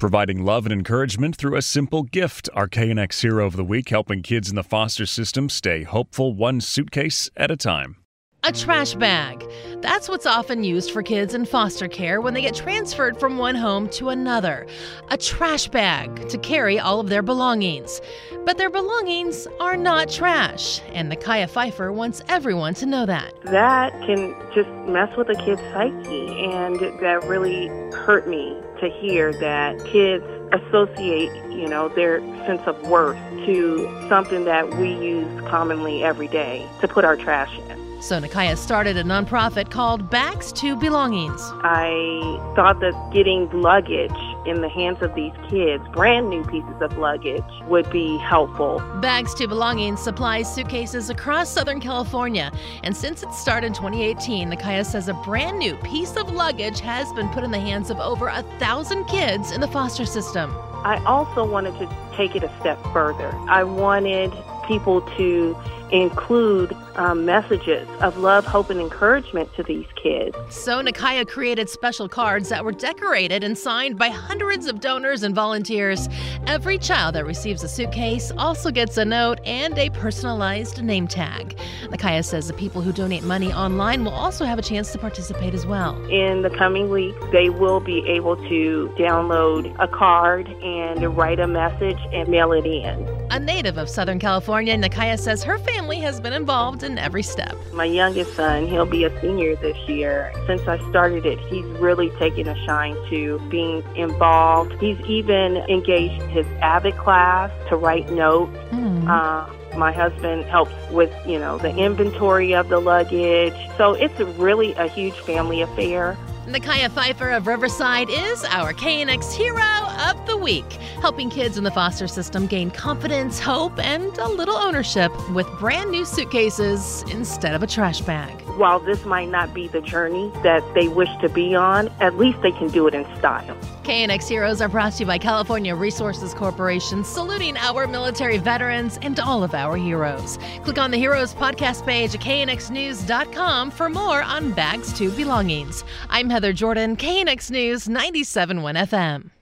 Providing love and encouragement through a simple gift. Our KNX Hero of the Week helping kids in the foster system stay hopeful one suitcase at a time. A trash bag. That's what's often used for kids in foster care when they get transferred from one home to another. A trash bag to carry all of their belongings. But their belongings are not trash, and Nikyah Pfeiffer wants everyone to know that. that can just mess with a kid's psyche and that really hurt me to hear that kids associate you know their sense of worth to something that we use commonly every day to put our trash in So Nikyah started a nonprofit called Bags to Belongings. i thought that getting luggage in the hands of these kids brand new pieces of luggage would be helpful Bags to Belongings supplies suitcases across Southern California. And since its start in 2018, the Nikyah says a brand new piece of luggage has been put in the hands of over a thousand kids in the foster system. I also wanted to take it a step further. I wanted people to include um, messages of love, hope, and encouragement to these kids. So Nikyah created special cards that were decorated and signed by hundreds of donors and volunteers. Every child that receives a suitcase also gets a note and a personalized name tag. Nikyah says the people who donate money online will also have a chance to participate as well. In the coming weeks, they will be able to download a card and write a message and mail it in. A native of Southern California, Nikyah says her family has been involved in every step. My youngest son, he'll be a senior this year. Since I started it, he's really taken a shine to being involved. He's even engaged his Avid class to write notes. Uh, my husband helps with, you know, the inventory of the luggage. So it's really a huge family affair. Nikyah Pfeiffer of Riverside is our KNX Hero of the Week, helping kids in the foster system gain confidence, hope, and a little ownership with brand new suitcases instead of a trash bag. While this might not be the journey that they wish to be on, at least they can do it in style. KNX Heroes are brought to you by California Resources Corporation, saluting our military veterans and all of our heroes. Click on the Heroes podcast page at knxnews.com for more on bags to belongings. I'm Heather Jordan, KNX News 97.1 FM.